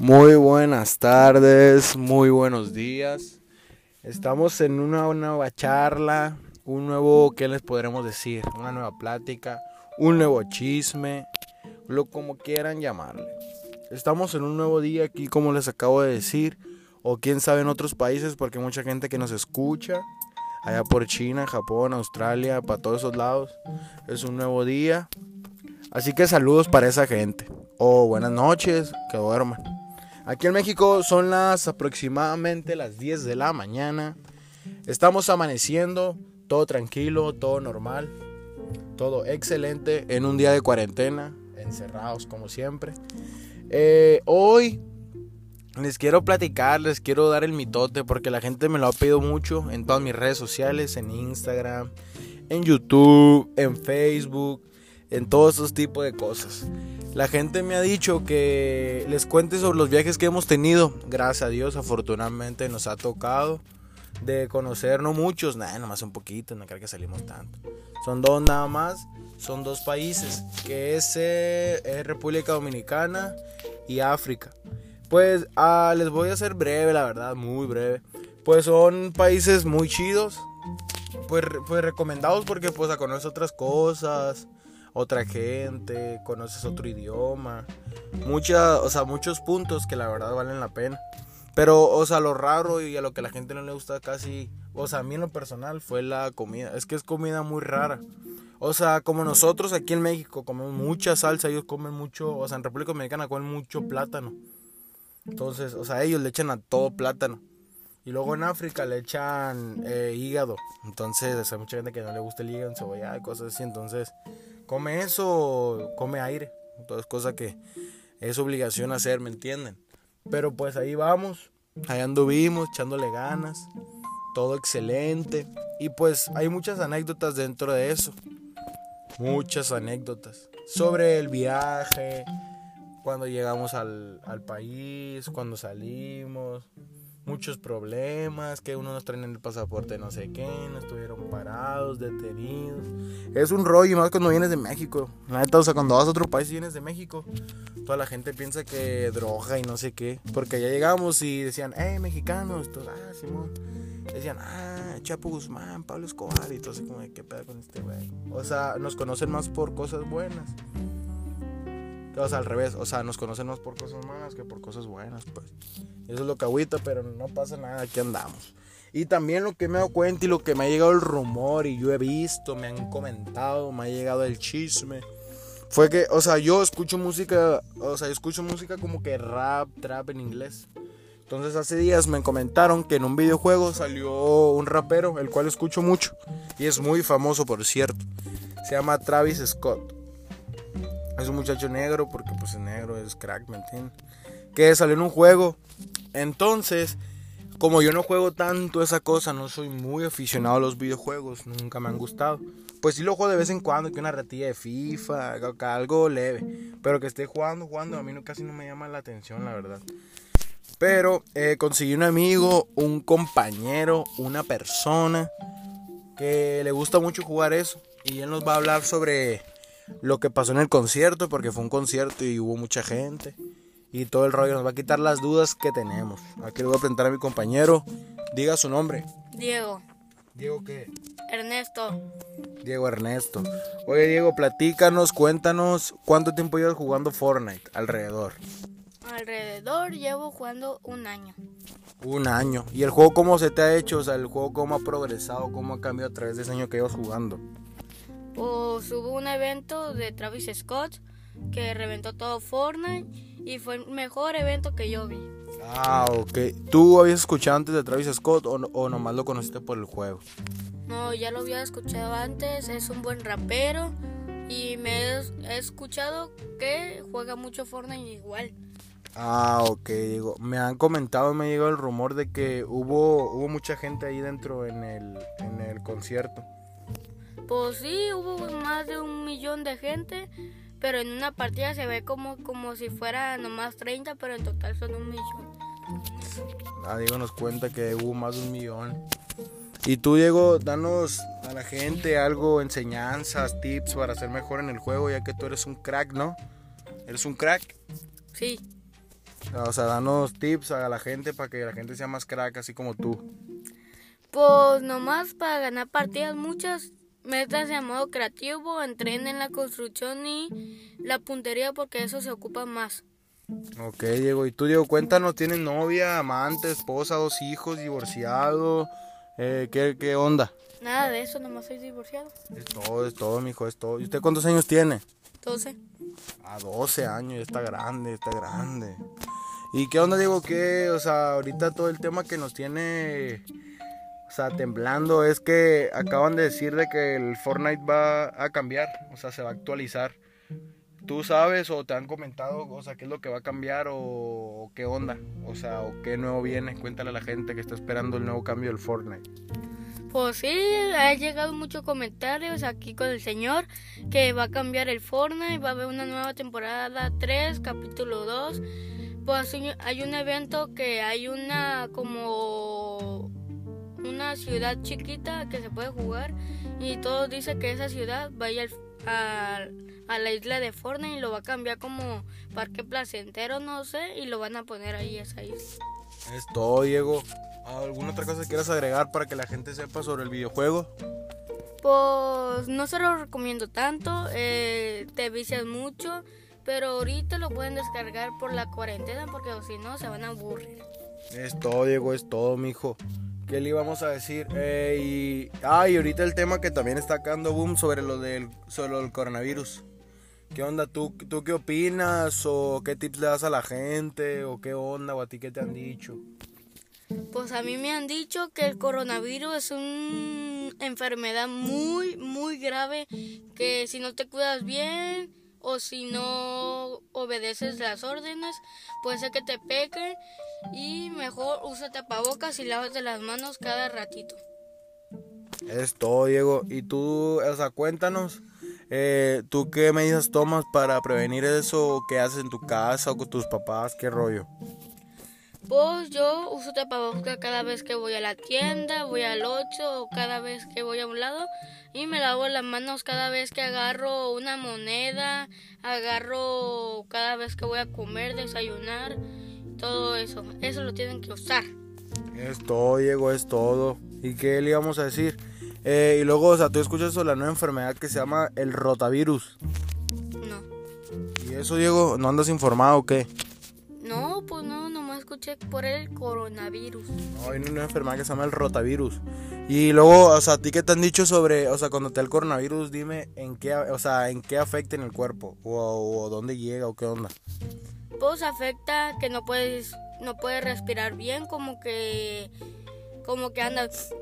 Muy buenas tardes, muy buenos días. Estamos en una nueva charla, un nuevo, ¿qué les podremos decir? Una nueva plática, un nuevo chisme, lo como quieran llamarle. Estamos en un nuevo día aquí, como les acabo de decir, o quién sabe en otros países, porque hay mucha gente que nos escucha, allá por China, Japón, Australia, para todos esos lados. Es un nuevo día. Así que saludos para esa gente. O buenas noches, que duerman. Aquí en México son las aproximadamente las 10 de la mañana. Estamos amaneciendo, todo tranquilo, todo normal, todo excelente en un día de cuarentena, encerrados como siempre. Eh, hoy les quiero platicar, les quiero dar el mitote porque la gente me lo ha pedido mucho en todas mis redes sociales, en Instagram, en YouTube, en Facebook, en todos esos tipos de cosas. La gente me ha dicho que les cuente sobre los viajes que hemos tenido. Gracias a Dios, afortunadamente nos ha tocado de conocer, no muchos, nada, nomás un poquito, no creo que salimos tanto. Son dos nada más, son dos países, que es, eh, República Dominicana y África. Pues ah, les voy a hacer breve, la verdad, muy breve. Pues son países muy chidos, pues, pues recomendados porque pues a conocer otras cosas otra gente, conoces otro idioma, mucha, o sea, muchos puntos que la verdad valen la pena. Pero, o sea, lo raro y a lo que la gente no le gusta casi, o sea, a mí en lo personal fue la comida. Es que es comida muy rara. O sea, como nosotros aquí en México comemos mucha salsa, ellos comen mucho, o sea, en República Dominicana comen mucho plátano. Entonces, o sea, ellos le echan a todo plátano. Y luego en África le echan eh, hígado. Entonces, hay mucha gente que no le gusta el hígado, cebolla y cosas así. Entonces, come eso, come aire. Entonces, cosa que es obligación hacer, ¿me entienden? Pero pues ahí vamos, ahí anduvimos, echándole ganas, todo excelente. Y pues hay muchas anécdotas dentro de eso. Muchas anécdotas. Sobre el viaje, cuando llegamos al, al país, cuando salimos, muchos problemas, que uno nos traen en el pasaporte no sé qué, nos estuvieron parados, detenidos. Es un rollo, más cuando vienes de México. La neta, o sea, cuando vas a otro país y vienes de México, toda la gente piensa que droga y no sé qué. Porque ya llegamos y decían, hey, mexicanos, todos, ah, Simón. Decían, ah, Chapo Guzmán, Pablo Escobar, y todo así como, ¿qué pedo con este güey? O sea, nos conocen más por cosas buenas. O sea, al revés, o sea, nos conocen más por cosas malas que por cosas buenas, pues. Eso es lo que agüita, pero no pasa nada, aquí andamos. Y también lo que me he dado cuenta y lo que me ha llegado el rumor y yo he visto, me han comentado, me ha llegado el chisme. Fue que, o sea, yo escucho música, o sea, yo escucho música como que rap, trap en inglés. Entonces hace días me comentaron que en un videojuego salió un rapero, el cual escucho mucho. Y es muy famoso, por cierto. Se llama Travis Scott. Es un muchacho negro, porque pues es negro, es crack, ¿me entiendes? Que salió en un juego. Entonces, como yo no juego tanto esa cosa, no soy muy aficionado a los videojuegos, nunca me han gustado. Pues sí lo juego de vez en cuando, que una ratilla de FIFA, algo leve. Pero que esté jugando, jugando, a mí no, casi no me llama la atención, la verdad. Pero eh, conseguí un amigo, un compañero, una persona que le gusta mucho jugar eso. Y él nos va a hablar sobre lo que pasó en el concierto, porque fue un concierto y hubo mucha gente. Y todo el rollo nos va a quitar las dudas que tenemos. Aquí le voy a presentar a mi compañero. Diga su nombre. Diego. ¿Diego qué? Ernesto. Diego Ernesto. Oye, Diego, platícanos, cuéntanos cuánto tiempo llevas jugando Fortnite alrededor. Alrededor llevo jugando un año. Un año. ¿Y el juego cómo se te ha hecho? O sea, el juego cómo ha progresado, cómo ha cambiado a través de ese año que llevas jugando. Pues hubo un evento de Travis Scott que reventó todo Fortnite y fue el mejor evento que yo vi. Ah, ok. ¿Tú habías escuchado antes de Travis Scott o, o nomás lo conociste por el juego? No, ya lo había escuchado antes, es un buen rapero y me he escuchado que juega mucho Fortnite igual. Ah, ok, digo, me han comentado, me llegó el rumor de que hubo, hubo mucha gente ahí dentro en el, en el concierto. Pues sí, hubo más de un millón de gente, pero en una partida se ve como, como si fuera nomás 30, pero en total son un millón. Ah, Diego nos cuenta que hubo más de un millón. Y tú, Diego, danos a la gente algo, enseñanzas, tips para ser mejor en el juego, ya que tú eres un crack, ¿no? ¿Eres un crack? Sí. O sea, danos tips a la gente para que la gente sea más crack, así como tú. Pues nomás para ganar partidas muchas, métanse a modo creativo, entrenen la construcción y la puntería porque eso se ocupa más. Ok, Diego. ¿Y tú, Diego, cuéntanos, tienes novia, amante, esposa, dos hijos, divorciado? Eh, ¿qué, ¿Qué onda? Nada de eso, nomás soy divorciado. Es todo, es todo, mijo, es todo. ¿Y usted cuántos años tiene? 12. A 12 años, ya está grande, está grande. ¿Y qué onda, Diego? ¿Qué? O sea, ahorita todo el tema que nos tiene, o sea, temblando es que acaban de decir de que el Fortnite va a cambiar, o sea, se va a actualizar. ¿Tú sabes o te han comentado, o sea, qué es lo que va a cambiar o, o qué onda? O sea, o qué nuevo viene? Cuéntale a la gente que está esperando el nuevo cambio del Fortnite. Pues sí, ha llegado muchos comentarios aquí con el señor que va a cambiar el Fortnite, va a haber una nueva temporada 3, capítulo 2. Pues hay- un evento que hay una como una ciudad chiquita que se puede jugar y todos dicen que esa ciudad vaya al- al- a la isla de Fortnite y lo va a cambiar como parque placentero, no sé, y lo van a poner ahí esa isla. Es todo, Diego. ¿Alguna otra cosa que quieras agregar para que la gente sepa sobre el videojuego? Pues no se lo recomiendo tanto, eh, te vicias mucho, pero ahorita lo pueden descargar por la cuarentena porque si no se van a aburrir. Es todo, Diego, es todo, mijo. ¿Qué le íbamos a decir? Eh, y, ah, y ahorita el tema que también está dando boom sobre lo del, sobre lo del coronavirus. ¿Qué onda? ¿Tú, ¿Tú qué opinas? ¿O qué tips le das a la gente? ¿O qué onda? ¿O a ti qué te han dicho? Pues a mí me han dicho que el coronavirus es una enfermedad muy, muy grave que si no te cuidas bien o si no obedeces las órdenes, puede ser que te peque y mejor usa tapabocas y lávate las manos cada ratito. Es todo, Diego. Y tú, o sea, cuéntanos. eh, ¿Tú qué medidas tomas para prevenir eso? ¿Qué haces en tu casa o con tus papás? ¿Qué rollo? Pues yo uso tapabocas cada vez que voy a la tienda, voy al 8 o cada vez que voy a un lado y me lavo las manos cada vez que agarro una moneda, agarro cada vez que voy a comer, desayunar, todo eso. Eso lo tienen que usar. Es todo, Diego, es todo. ¿Y qué le íbamos a decir? Eh, y luego, o sea, tú escuchas sobre la nueva enfermedad que se llama el rotavirus. No. ¿Y eso, Diego, no andas informado o qué? Escuché por el coronavirus. No, hay una enfermedad que se llama el rotavirus. Y luego, o sea, ¿a ti qué te han dicho sobre, o sea, cuando te da el coronavirus, dime en qué, o sea, en qué afecta en el cuerpo? O, o dónde llega o qué onda. Pues afecta que no puedes no puedes respirar bien, como que como que andas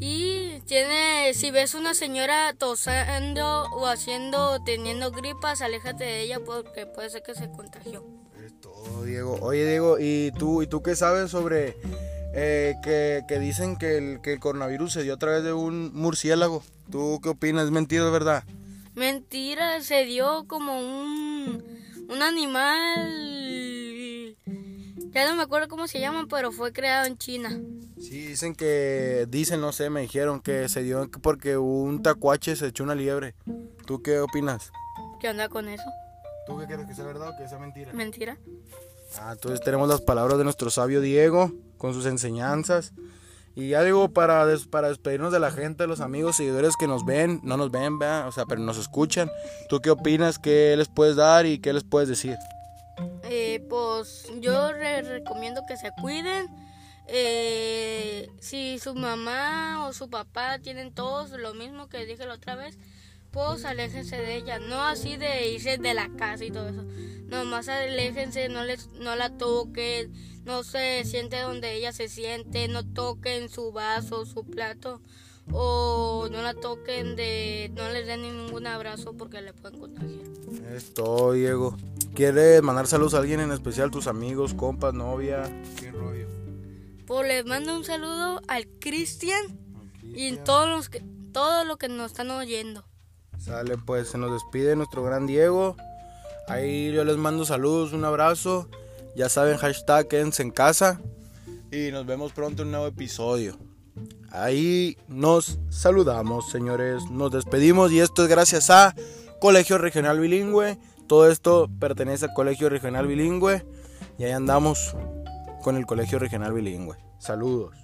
Y tiene, si ves una señora tosando o haciendo, teniendo gripas, aléjate de ella porque puede ser que se contagió. Es todo, Diego. Oye, Diego, ¿y tú, ¿y tú qué sabes sobre eh, que, que dicen que el, que el coronavirus se dio a través de un murciélago? ¿Tú qué opinas? ¿Es mentira, verdad? Mentira, se dio como un, un animal, ya no me acuerdo cómo se llama, pero fue creado en China. Sí, dicen que, dicen, no sé, me dijeron que se dio porque un tacuache se echó una liebre. ¿Tú qué opinas? ¿Qué onda con eso? ¿Tú qué crees que sea verdad o que sea mentira? Mentira. Ah, entonces tenemos las palabras de nuestro sabio Diego con sus enseñanzas. Y ya digo, para, des- para despedirnos de la gente, de los amigos, seguidores que nos ven, no nos ven, ¿verdad? o sea, pero nos escuchan. ¿Tú qué opinas? ¿Qué les puedes dar y qué les puedes decir? Pues yo recomiendo que se cuiden. Eh, si su mamá o su papá tienen todos lo mismo que dije la otra vez, pues aléjense de ella. No así de irse de la casa y todo eso. Nomás aléjense, no, les, no la toquen, no se siente donde ella se siente, no toquen su vaso, su plato. O no la toquen de, no les den ningún abrazo porque le pueden contagiar. Es todo, Diego. ¿Quieres mandar saludos a alguien en especial? ¿Tus amigos, compas, novia? ¿Qué rollo? Pues les mando un saludo al Cristian y todos los que todos los que nos están oyendo. Sale, pues se nos despide nuestro gran Diego. Ahí yo les mando saludos, un abrazo. Ya saben, hashtag quédense en casa. Y nos vemos pronto en un nuevo episodio. Ahí nos saludamos, señores. Nos despedimos y esto es gracias a Colegio Regional Bilingüe. Todo esto pertenece al Colegio Regional Bilingüe y ahí andamos con el Colegio Regional Bilingüe. Saludos.